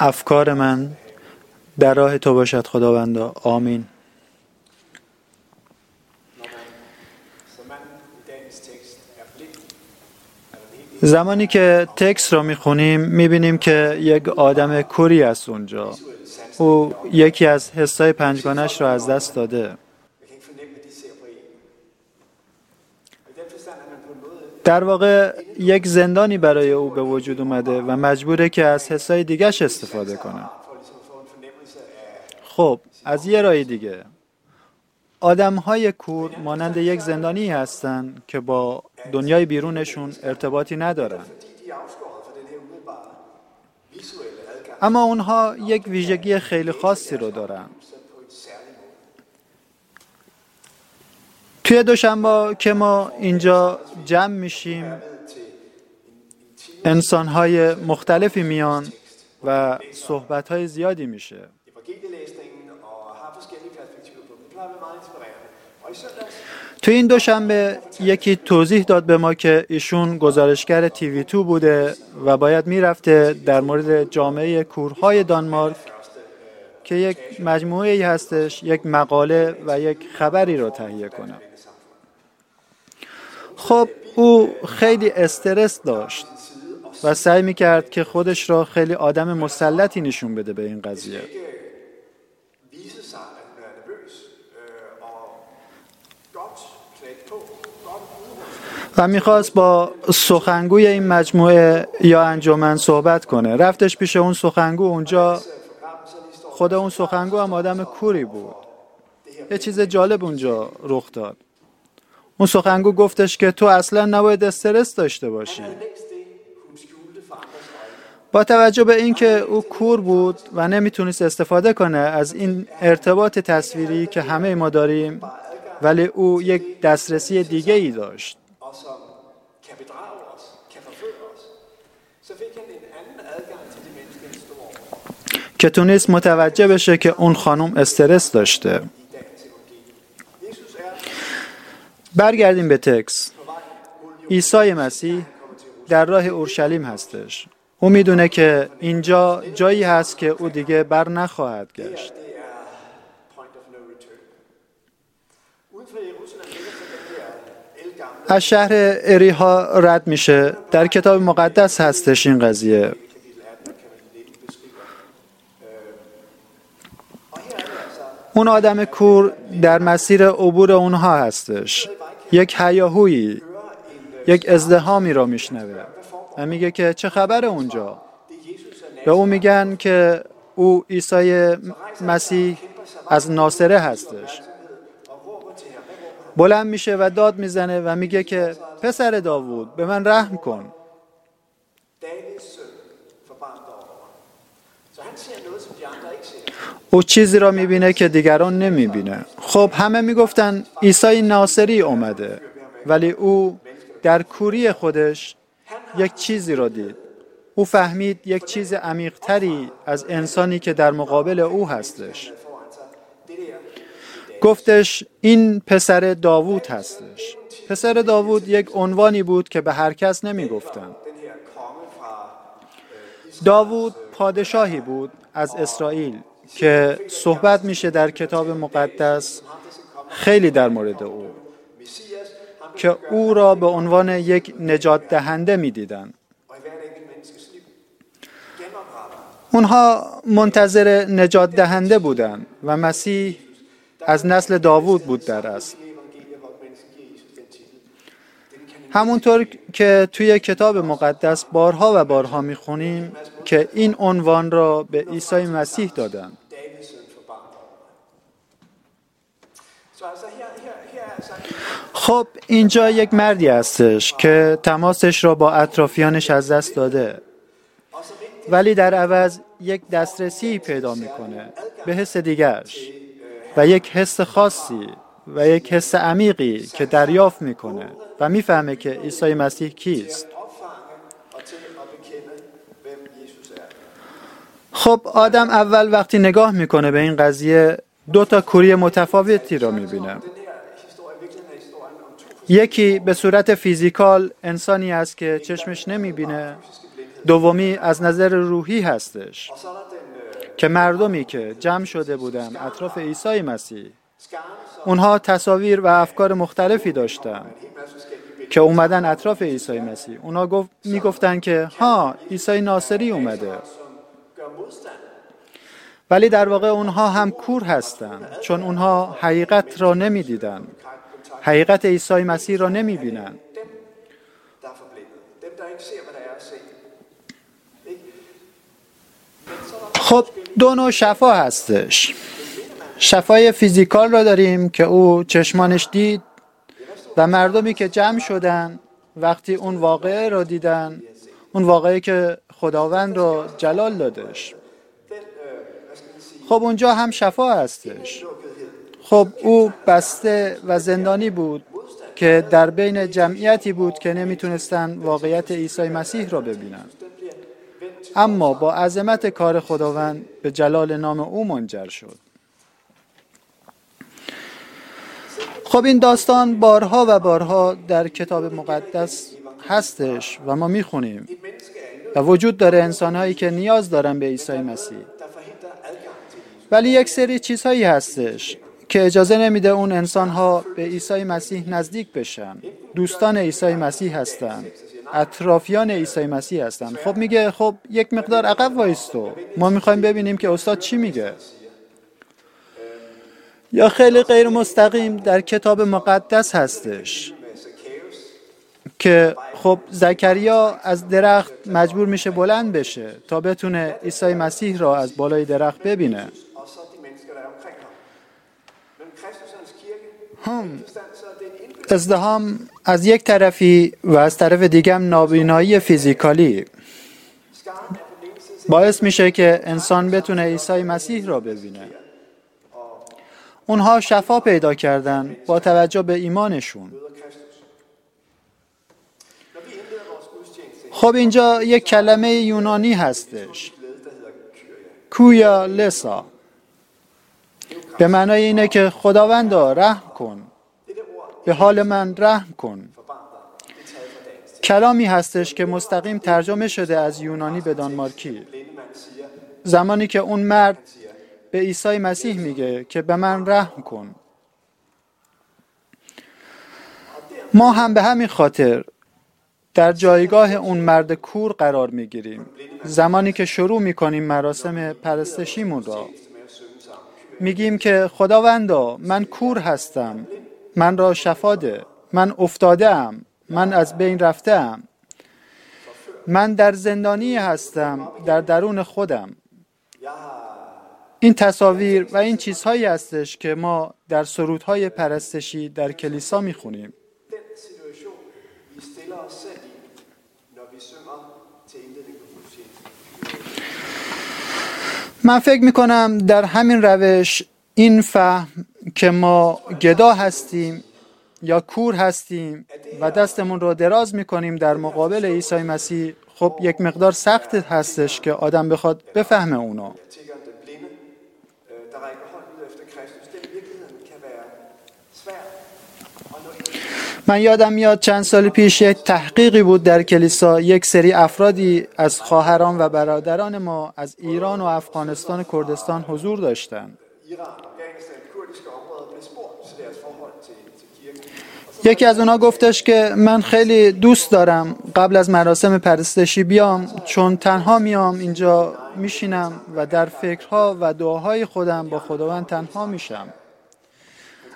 افکار من در راه تو باشد خداوندا. آمین. زمانی که تکس را می‌خونیم می‌بینیم که یک آدم کوری است اونجا. او یکی از حسای پنجگانش را از دست داده. در واقع یک زندانی برای او به وجود اومده و مجبوره که از حسای دیگرش استفاده کنه. خب از یه رای دیگه. آدم های کور مانند یک زندانی هستند که با دنیای بیرونشون ارتباطی ندارن. اما اونها یک ویژگی خیلی خاصی رو دارن. توی دوشنبه که ما اینجا جمع میشیم انسان های مختلفی میان و صحبت های زیادی میشه. تو این دوشنبه یکی توضیح داد به ما که ایشون گزارشگر تیوی تو بوده و باید می‌رفته در مورد جامعه کورهای دانمارک که یک مجموعه ای هستش یک مقاله و یک خبری رو تهیه کنه. خب او خیلی استرس داشت و سعی می‌کرد که خودش را خیلی آدم مسلطی نشون بده به این قضیه. و می‌خواست با سخنگوی این مجموعه یا انجمن صحبت کنه. رفتش پیش اون سخنگو اونجا خود اون سخنگو هم آدم کوری بود. یه چیز جالب اونجا رخ داد. اون سخنگو گفتش که تو اصلا نباید استرس داشته باشی. با توجه به اینکه او کور بود و نمی‌تونست استفاده کنه از این ارتباط تصویری که همه ما داریم ولی او یک دسترسی دیگه ای داشت. که تونست متوجه بشه که اون خانم استرس داشته. برگردیم به تکس. عیسی مسیح در راه اورشلیم هستش. او می‌دونه که اینجا جایی هست که او دیگه بر نخواهد گشت. از شهر اریها رد میشه. در کتاب مقدس هستش این قضیه. اون آدم کور در مسیر عبور اونها هستش. یک هیاهویی یک ازدهامی رو میشنوه و میگه که چه خبر اونجا؟ به او میگن که او عیسی مسیح از ناصره هستش. بلند میشه و داد می‌زنه و میگه که پسر داوود به من رحم کن. او چیزی را می‌بینه که دیگران نمی‌بینه. خب همه می‌گفتن عیسی ناصری اومده ولی او در کوری خودش یک چیزی را دید. او فهمید یک چیز عمیقتری از انسانی که در مقابل او هستش. گفتش این پسر داوود هستش. پسر داوود یک عنوانی بود که به هر کس نمی گفتن. داوود پادشاهی بود از اسرائیل. که صحبت میشه در کتاب مقدس خیلی در مورد او که او را به عنوان یک نجات دهنده می‌دیدند اونها منتظر نجات دهنده بودند و مسیح از نسل داوود بود در اصل. همونطور که توی کتاب مقدس بارها و بارها می‌خونیم که این عنوان را به عیسی مسیح دادن. خب اینجا یک مردی هستش که تماسش را با اطرافیانش از دست داده. ولی در عوض یک دسترسی پیدا می‌کنه به حس دیگرش و یک حس خاصی و یک حس عمیقی که دریافت می‌کنه و می‌فهمه که عیسی مسیح کیست. خب آدم اول وقتی نگاه می‌کنه به این قضیه دو تا کوری متفاوتی را می‌بینه. یکی به صورت فیزیکال انسانی است که چشمش نمی‌بینه. دومی از نظر روحی هستش که مردمی که جمع شده بودن اطراف عیسی مسیح اونها تصاویر و افکار مختلفی داشتن که اومدن اطراف عیسی مسیح. اونها گفت می‌گفتن که ها عیسی ناصری اومده. ولی در واقع اونها هم کور هستند چون اونها حقیقت را نمی‌دیدن حقیقت عیسی مسیح را نمی‌بینن. خب دو نوع شفا هستش. شفای فیزیکال را داریم که او چشمانش دید و مردمی که جمع شدن وقتی اون واقعه را دیدن اون واقعه که خداوند را جلال دادش. خب اونجا هم شفا هستش. خب او بسته و زندانی بود که در بین جمعیتی بود که نمی‌تونستن واقعیت عیسی مسیح را ببینن. اما با عظمت کار خداوند به جلال نام او منجر شد. خب این داستان بارها و بارها در کتاب مقدس هستش و ما می‌خونیم. و وجود داره انسانهایی که نیاز دارن به عیسی مسیح. ولی یک سری چیزهایی هستش. که اجازه نمیده اون انسانها به عیسی مسیح نزدیک بشن. دوستان عیسی مسیح هستند اطرافیان عیسی مسیح هستند خب میگه خب یک مقدار عقب وایستو. ما می‌خوایم ببینیم که استاد چی میگه. یا خیلی غیر مستقیم در کتاب مقدس هستش که خب زکریا از درخت مجبور میشه بلند بشه تا بتونه عیسی مسیح را از بالای درخت ببینه. هم ازدهام از یک طرفی و از طرف دیگم نابینایی فیزیکالی. باعث میشه که انسان بتونه عیسی مسیح را ببینه. اونها شفا پیدا کردن با توجه به ایمانشون. خب اینجا یک کلمه یونانی هستش. کویا لسا. به معنای اینه که خداوندا رحم کن. به حال من رحم کن. کلامی هستش که مستقیم ترجمه شده از یونانی به دانمارکی. زمانی که اون مرد به عیسی مسیح میگه که به من رحم کن. ما هم به همین خاطر در جایگاه اون مرد کور قرار می‌گیریم. زمانی که شروع می‌کنیم مراسم پرستشیمون را. میگیم که خداوندا من کور هستم من را شفاده من افتاده ام من از بین رفته ام من در زندانی هستم در درون خودم. این تصاویر و این چیزهایی هستش که ما در سرودهای پرستشی در کلیسا می‌خونیم. من فکر می‌کنم در همین روش این فهم که ما گدا هستیم یا کور هستیم و دستمون رو دراز می‌کنیم در مقابل عیسی مسیح خب یک مقدار سخت هستش که آدم بخواد بفهمه اونو. من یادم میاد چند سال پیش یک تحقیقی بود در کلیسا یک سری افرادی از خواهران و برادران ما از ایران و افغانستان و کردستان حضور داشتند. یکی از اونا گفتش که من خیلی دوست دارم قبل از مراسم پرستشی بیام چون تنها میام اینجا میشینم و در فکرها و دعاهای خودم با خداوند تنها میشم.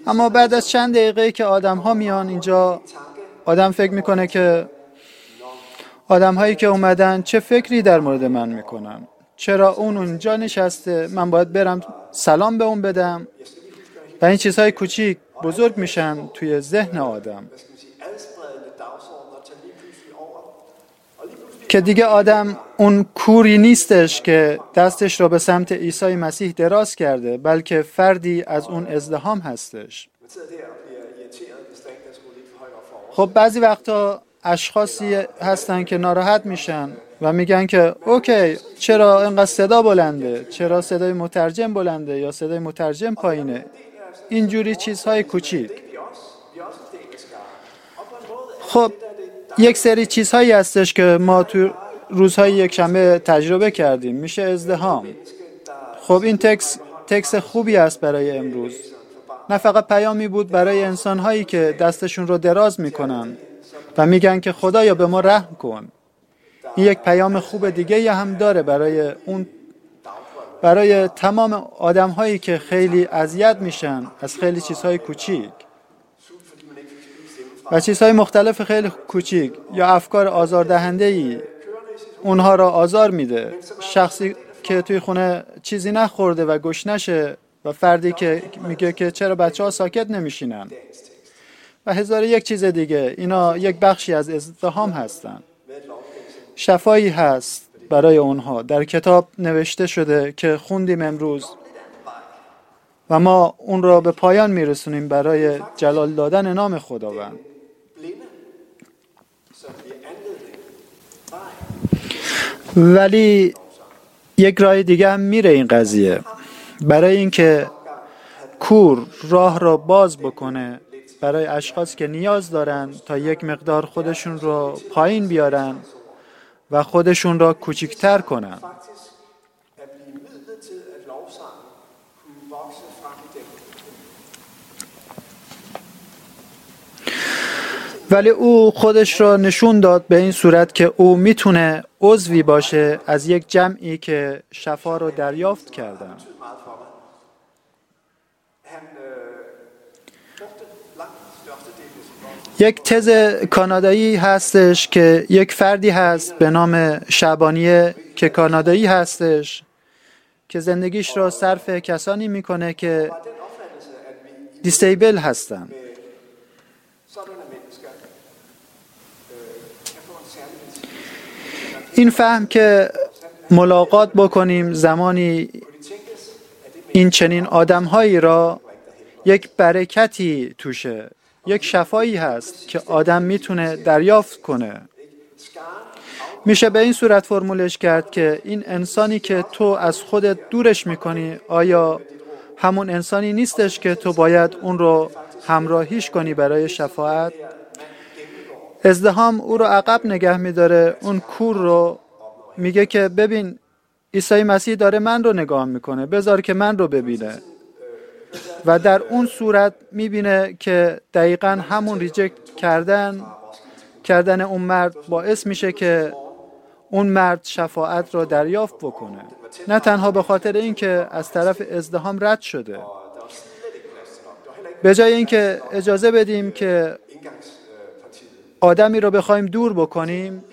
اما بعد از چند دقیقه که آدم ها میان اینجا آدم فکر می‌کنه که آدم هایی که اومدن چه فکری در مورد من می‌کنن؟ چرا اون اونجا نشسته؟ من باید برم سلام به اون بدم؟ و این چیزهای کوچیک بزرگ میشن توی ذهن آدم. که دیگه آدم اون کوری نیستش که دستش را به سمت عیسی مسیح دراز کرده بلکه فردی از اون ازدهام هستش. خب بعضی وقتا اشخاصی هستن که ناراحت میشن و میگن که اوکی چرا اینقدر صدا بلنده؟ چرا صدای مترجم بلنده یا صدای مترجم پایینه؟ اینجوری چیزهای کوچیک. خب یک سری چیزهایی هستش که ما تو روزهای یک تجربه کردیم. میشه ازدهام خب این تکس تکس خوبی است برای امروز. نه فقط پیامی بود برای انسانهایی که دستشون رو دراز می‌کنن و میگن که خدایا به ما رحم کن. این یک پیام خوب دیگه هم داره برای اون برای تمام آدم هایی که خیلی اذیت میشن از خیلی چیزهای کوچیک. و چیزهای مختلف خیلی کوچیک یا افکار آزاردهنده ای اونها را آزار میده. شخصی که توی خونه چیزی نخورده و گشنشه و فردی که میگه که چرا بچه ها ساکت نمیشینن. و هزار یک چیز دیگه. اینا یک بخشی از ازدهام هستن. شفایی هست برای اونها. در کتاب نوشته شده که خوندیم امروز و ما اون را به پایان میرسونیم برای جلال دادن نام خداوند. ولی یک راه دیگه هم میره این قضیه. برای اینکه کور راه را باز بکنه برای اشخاص که نیاز دارن تا یک مقدار خودشون رو پایین بیارن و خودشون را کوچکتر کنن. ولی او خودش را نشون داد به این صورت که او می‌تونه عضوی باشه از یک جمعی که شفا رو دریافت کردن یک تز کانادایی هستش که یک فردی هست به نام شعبانیه که کانادایی هستش که زندگیش را صرف کسانی می‌کنه که دیستیبل هستن. این فهم که ملاقات بکنیم زمانی این چنین آدمهایی را یک برکتی توشه یک شفایی هست که آدم می‌تونه دریافت کنه. میشه به این صورت فرمولش کرد که این انسانی که تو از خودت دورش می‌کنی آیا همون انسانی نیستش که تو باید اون رو همراهیش کنی برای شفاعت؟ ازدهام او رو عقب نگه میداره. اون کور رو میگه که ببین عیسی مسیح داره من رو نگاه می‌کنه بذار که من رو ببینه. و در اون صورت می‌بینه که دقیقا همون ریجکت کردن کردن اون مرد باعث میشه که اون مرد شفاعت را دریافت بکنه. نه تنها به خاطر اینکه از طرف ازدهام رد شده. به جای اینکه اجازه بدیم که آدمی رو بخوایم دور بکنیم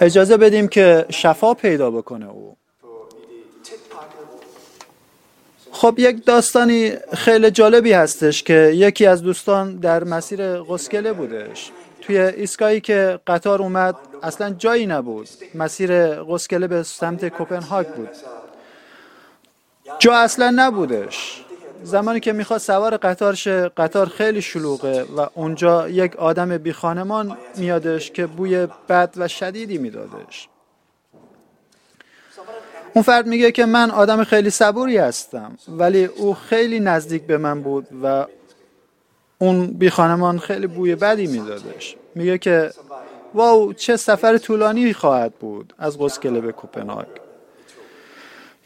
اجازه بدیم که شفا پیدا بکنه او. خب یک داستانی خیلی جالبی هستش که یکی از دوستان در مسیر قسکله بودش. توی ایستگاهی که قطار اومد اصلا جایی نبود. مسیر قسکله به سمت کوپنهاگ بود. جا اصلا نبودش. زمانی که می‌خواد سوار قطار شه قطار خیلی شلوغه و اونجا یک آدم بی خانمان میادش که بوی بد و شدیدی میدادش. اون فرد میگه که من آدم خیلی صبوری هستم ولی او خیلی نزدیک به من بود و اون بی خانمان خیلی بوی بدی میدادش. میگه که واو چه سفر طولانی خواهد بود از قسکله به کوپنهاگ.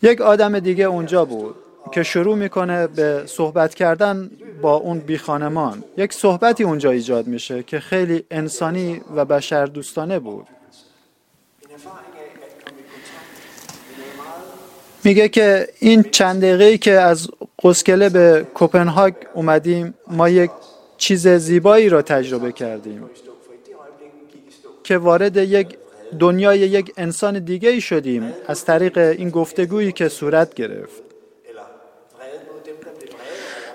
یک آدم دیگه اونجا بود. که شروع می‌کنه به صحبت کردن با اون بی خانمان یک صحبتی اونجا ایجاد میشه که خیلی انسانی و بشر دوستانه بود. میگه که این چند دقیقه که از قسکله به کوپنهاگ اومدیم ما یک چیز زیبایی را تجربه کردیم که وارد یک دنیای یک انسان دیگه ای شدیم از طریق این گفتگویی که صورت گرفت.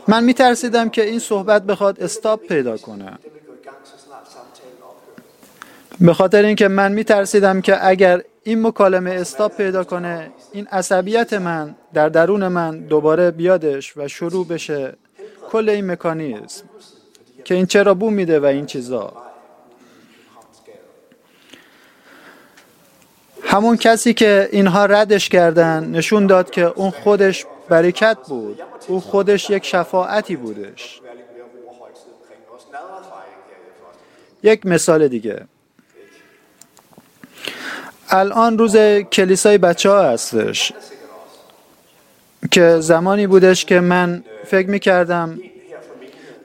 من می ترسیدم که این صحبت بخواد استاب پیدا کنه. به خاطر اینکه من میترسیدم که اگر این مکالمه استاپ پیدا کنه این عصبیت من در درون من دوباره بیادش و شروع بشه کل این مکانیزم که این چرا بو میده و این چیزا. همون کسی که اینها ردش کردن نشون داد که اون خودش برکت بود. او خودش یک شفاعتی بودش. یک مثال دیگه. الان روز کلیسای بچه ها هستش. که زمانی بودش که من فکر می کردم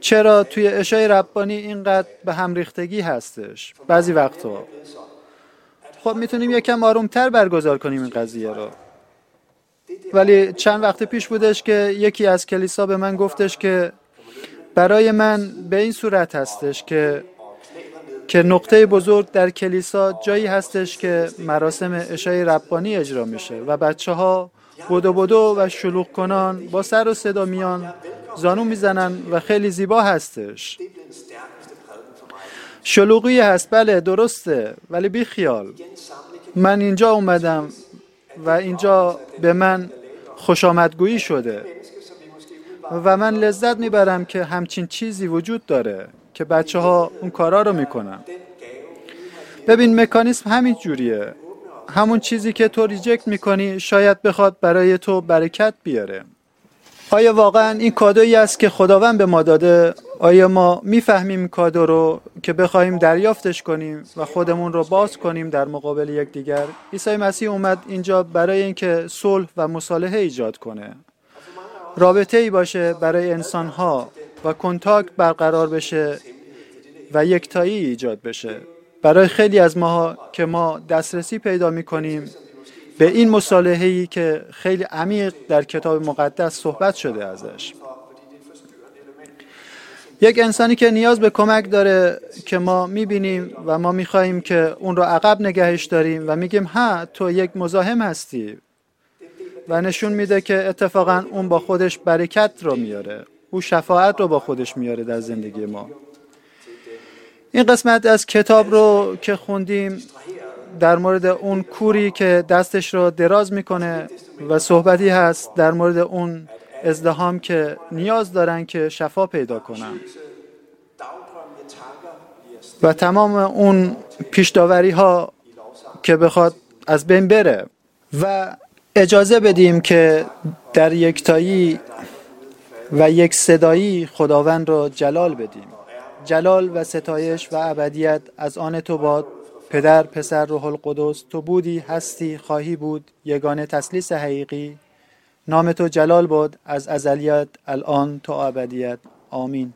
چرا توی اشای ربانی اینقدر به هم ریختگی هستش بعضی وقتا خب می‌تونیم یکم آرومتر برگزار کنیم این قضیه رو. ولی چند وقت پیش بودش که یکی از کلیسا به من گفتش که برای من به این صورت هستش که که نقطه بزرگ در کلیسا جایی هستش که مراسم اشای ربانی اجرا میشه و بچه ها بودو بودو و شلوغ کنان با سر و صدا میان زانو می‌زنن و خیلی زیبا هستش. شلوغی هست بله درسته ولی بی خیال من اینجا اومدم و اینجا به من خوش آمدگویی شده و من لذت می‌برم که همچین چیزی وجود داره که بچه ها اون کارا رو می‌کنن. ببین مکانیسم همین جوریه. همون چیزی که تو ریجکت می‌کنی شاید بخواد برای تو برکت بیاره. آیا واقعا این کادویی است که خداوند به ما داده آیا ما می‌فهمیم کادو رو که بخوایم دریافتش کنیم و خودمون رو باز کنیم در مقابل یکدیگر؟ عیسی مسیح اومد اینجا برای اینکه صلح و مصالحه ایجاد کنه. رابطه ای باشه برای انسان ها و کنتاکت برقرار بشه و یکتایی ایجاد بشه. برای خیلی از ما که ما دسترسی پیدا می کنیم به این مصالحه‌ای که خیلی عمیق در کتاب مقدس صحبت شده ازش. یک انسانی که نیاز به کمک داره که ما می‌بینیم و ما می‌خواهیم که اون رو عقب نگهش داریم و میگیم ها تو یک مزاحم هستی. و نشون میده که اتفاقا اون با خودش برکت رو میاره. او شفاعت رو با خودش میاره در زندگی ما. این قسمت از کتاب رو که خوندیم در مورد اون کوری که دستش رو دراز می‌کنه و صحبتی هست در مورد اون ازدهام که نیاز دارن که شفا پیدا کنن. و تمام اون پیشداوری ها که بخواد از بین بره. و اجازه بدیم که در یکتایی و یک صدایی خداوند را جلال بدیم. جلال و ستایش و ابدیت از آن تو باد پدر پسر روح القدس تو بودی هستی خواهی بود یگانه تسلیس حقیقی نام تو جلال بود از ازلیت الان تا ابدیت. آمین.